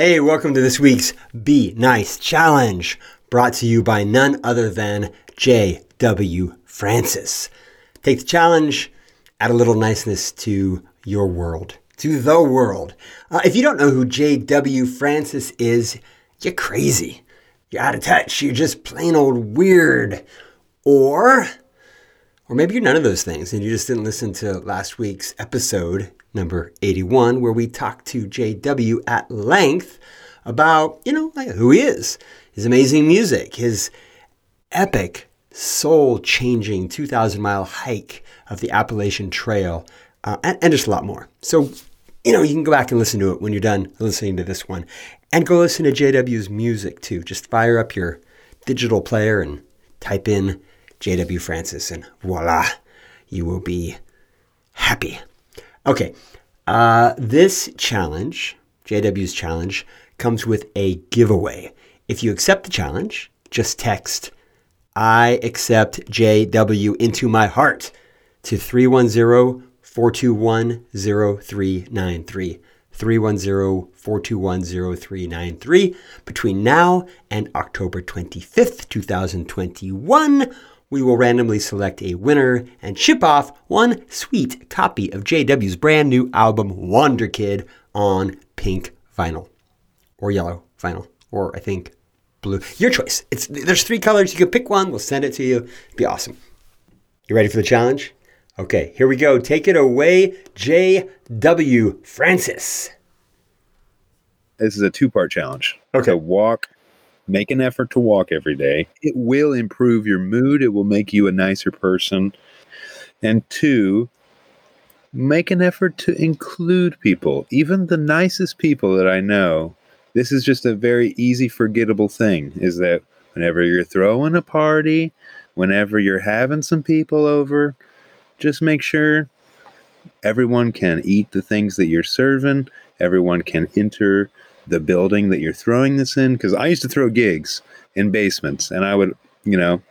Hey, welcome to this week's Be Nice Challenge, brought to you by none other than J.W. Francis. Take the challenge, add a little niceness to your world, to the world. Uh, if you don't know who J.W. Francis is, you're crazy. You're out of touch. You're just plain old weird. Or, or maybe you're none of those things and you just didn't listen to last week's episode number 81, where we talked to JW at length about, you know, who he is, his amazing music, his epic, soul changing 2,000 mile hike of the Appalachian Trail, uh, and, and just a lot more. So, you know, you can go back and listen to it when you're done listening to this one. And go listen to JW's music too. Just fire up your digital player and type in JW Francis, and voila, you will be happy. Okay, uh, this challenge, JW's challenge, comes with a giveaway. If you accept the challenge, just text I accept JW into my heart to 310 421 0393. 310 421 0393. Between now and October 25th, 2021, we will randomly select a winner and ship off one sweet copy of JW's brand new album, Wonder Kid, on pink vinyl or yellow vinyl, or I think blue. Your choice. It's there's three colors. You can pick one. We'll send it to you. It'd be awesome. You ready for the challenge? Okay, here we go. Take it away, J.W. Francis. This is a two-part challenge. Okay. Walk Make an effort to walk every day. It will improve your mood. It will make you a nicer person. And two, make an effort to include people, even the nicest people that I know. This is just a very easy, forgettable thing is that whenever you're throwing a party, whenever you're having some people over, just make sure everyone can eat the things that you're serving, everyone can enter the building that you're throwing this in because I used to throw gigs in basements and I would, you know,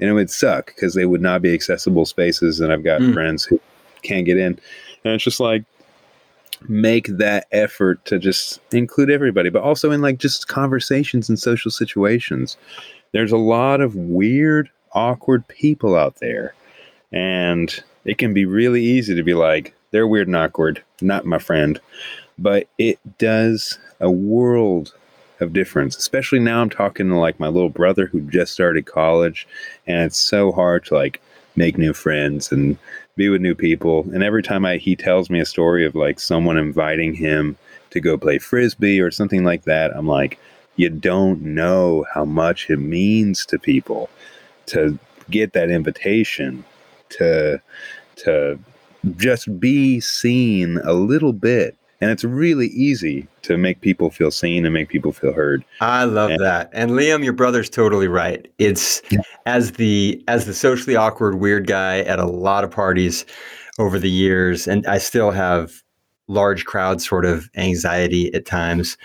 and it would suck because they would not be accessible spaces. And I've got mm. friends who can't get in. And it's just like, make that effort to just include everybody, but also in like just conversations and social situations. There's a lot of weird, awkward people out there. And it can be really easy to be like, they're weird and awkward, not my friend. But it does a world of difference. Especially now I'm talking to like my little brother who just started college and it's so hard to like make new friends and be with new people. And every time I he tells me a story of like someone inviting him to go play frisbee or something like that, I'm like, you don't know how much it means to people to get that invitation to to just be seen a little bit and it's really easy to make people feel seen and make people feel heard. I love and, that. And Liam, your brother's totally right. It's yeah. as the as the socially awkward weird guy at a lot of parties over the years, and I still have large crowd sort of anxiety at times.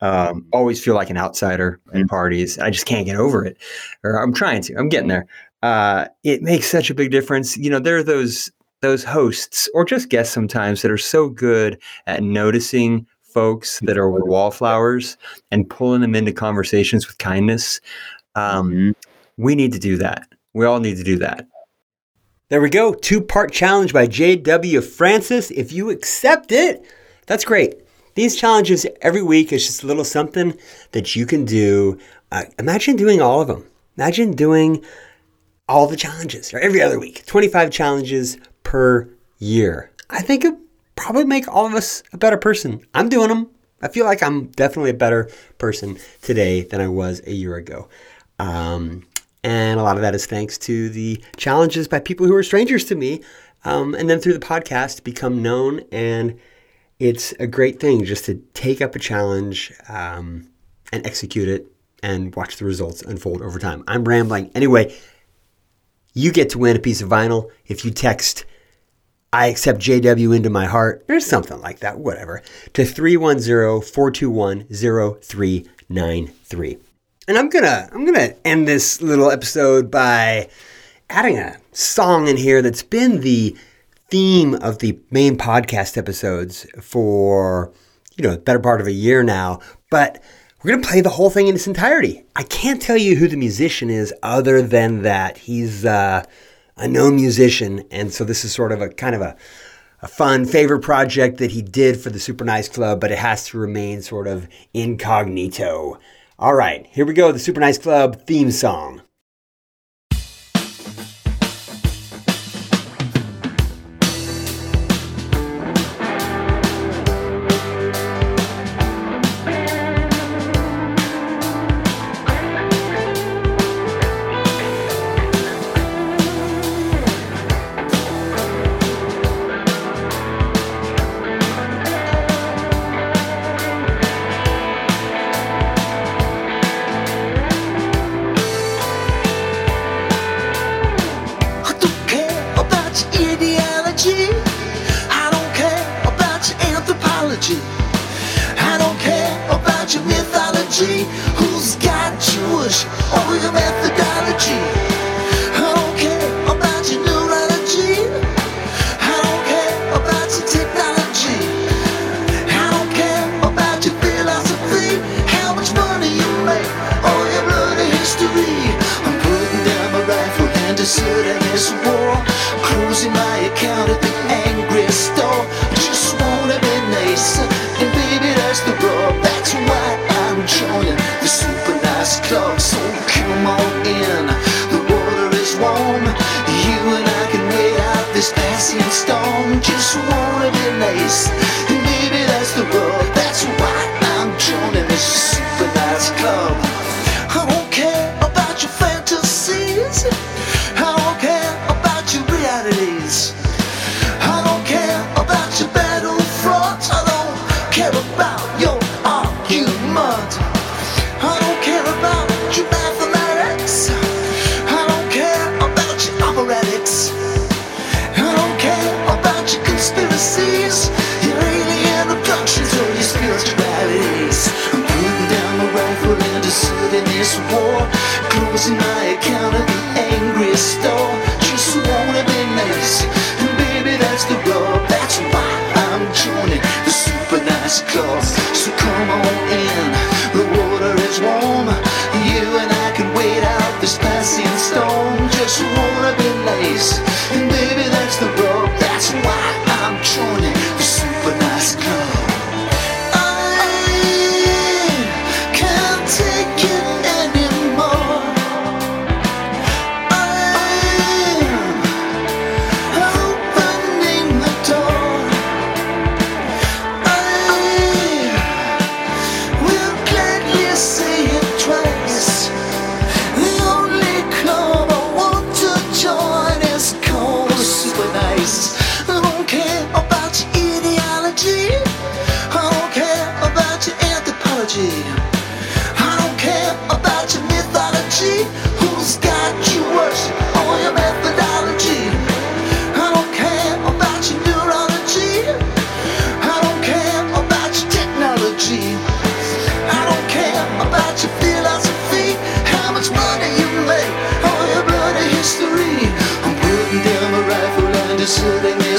Um, always feel like an outsider at mm-hmm. parties. I just can't get over it, or I'm trying to. I'm getting there. Uh, it makes such a big difference. You know, there are those those hosts or just guests sometimes that are so good at noticing folks that are wallflowers and pulling them into conversations with kindness. Um, mm-hmm. We need to do that. We all need to do that. There we go. Two part challenge by J.W. Francis. If you accept it, that's great. These challenges every week is just a little something that you can do. Uh, imagine doing all of them. Imagine doing all the challenges or every other week. 25 challenges per year. I think it probably make all of us a better person. I'm doing them. I feel like I'm definitely a better person today than I was a year ago. Um, and a lot of that is thanks to the challenges by people who are strangers to me. Um, and then through the podcast, become known. And it's a great thing just to take up a challenge um, and execute it and watch the results unfold over time. I'm rambling. Anyway, you get to win a piece of vinyl if you text I accept JW into my heart, or something like that, whatever, to 310 421 0393. And I'm gonna I'm gonna end this little episode by adding a song in here that's been the theme of the main podcast episodes for you know better part of a year now. but we're to play the whole thing in its entirety. I can't tell you who the musician is other than that he's uh, a known musician. And so this is sort of a kind of a, a fun favorite project that he did for the Super Nice Club, but it has to remain sort of incognito. All right, here we go the Super Nice Club theme song. your mythology? Who's got Jewish over your methodology? just wanna be nice.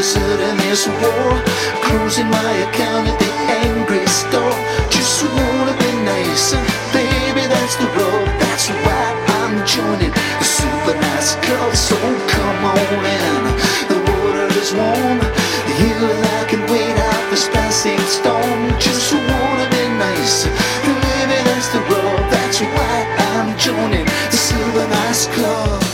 desert and there's war. Closing my account at the angry store. Just wanna be nice, and baby, that's the road. That's why I'm joining the super nice club. So come on in. The water is warm. The hill I can wait out this passing storm. Just wanna be nice, and baby, that's the road. That's why I'm joining the super nice club.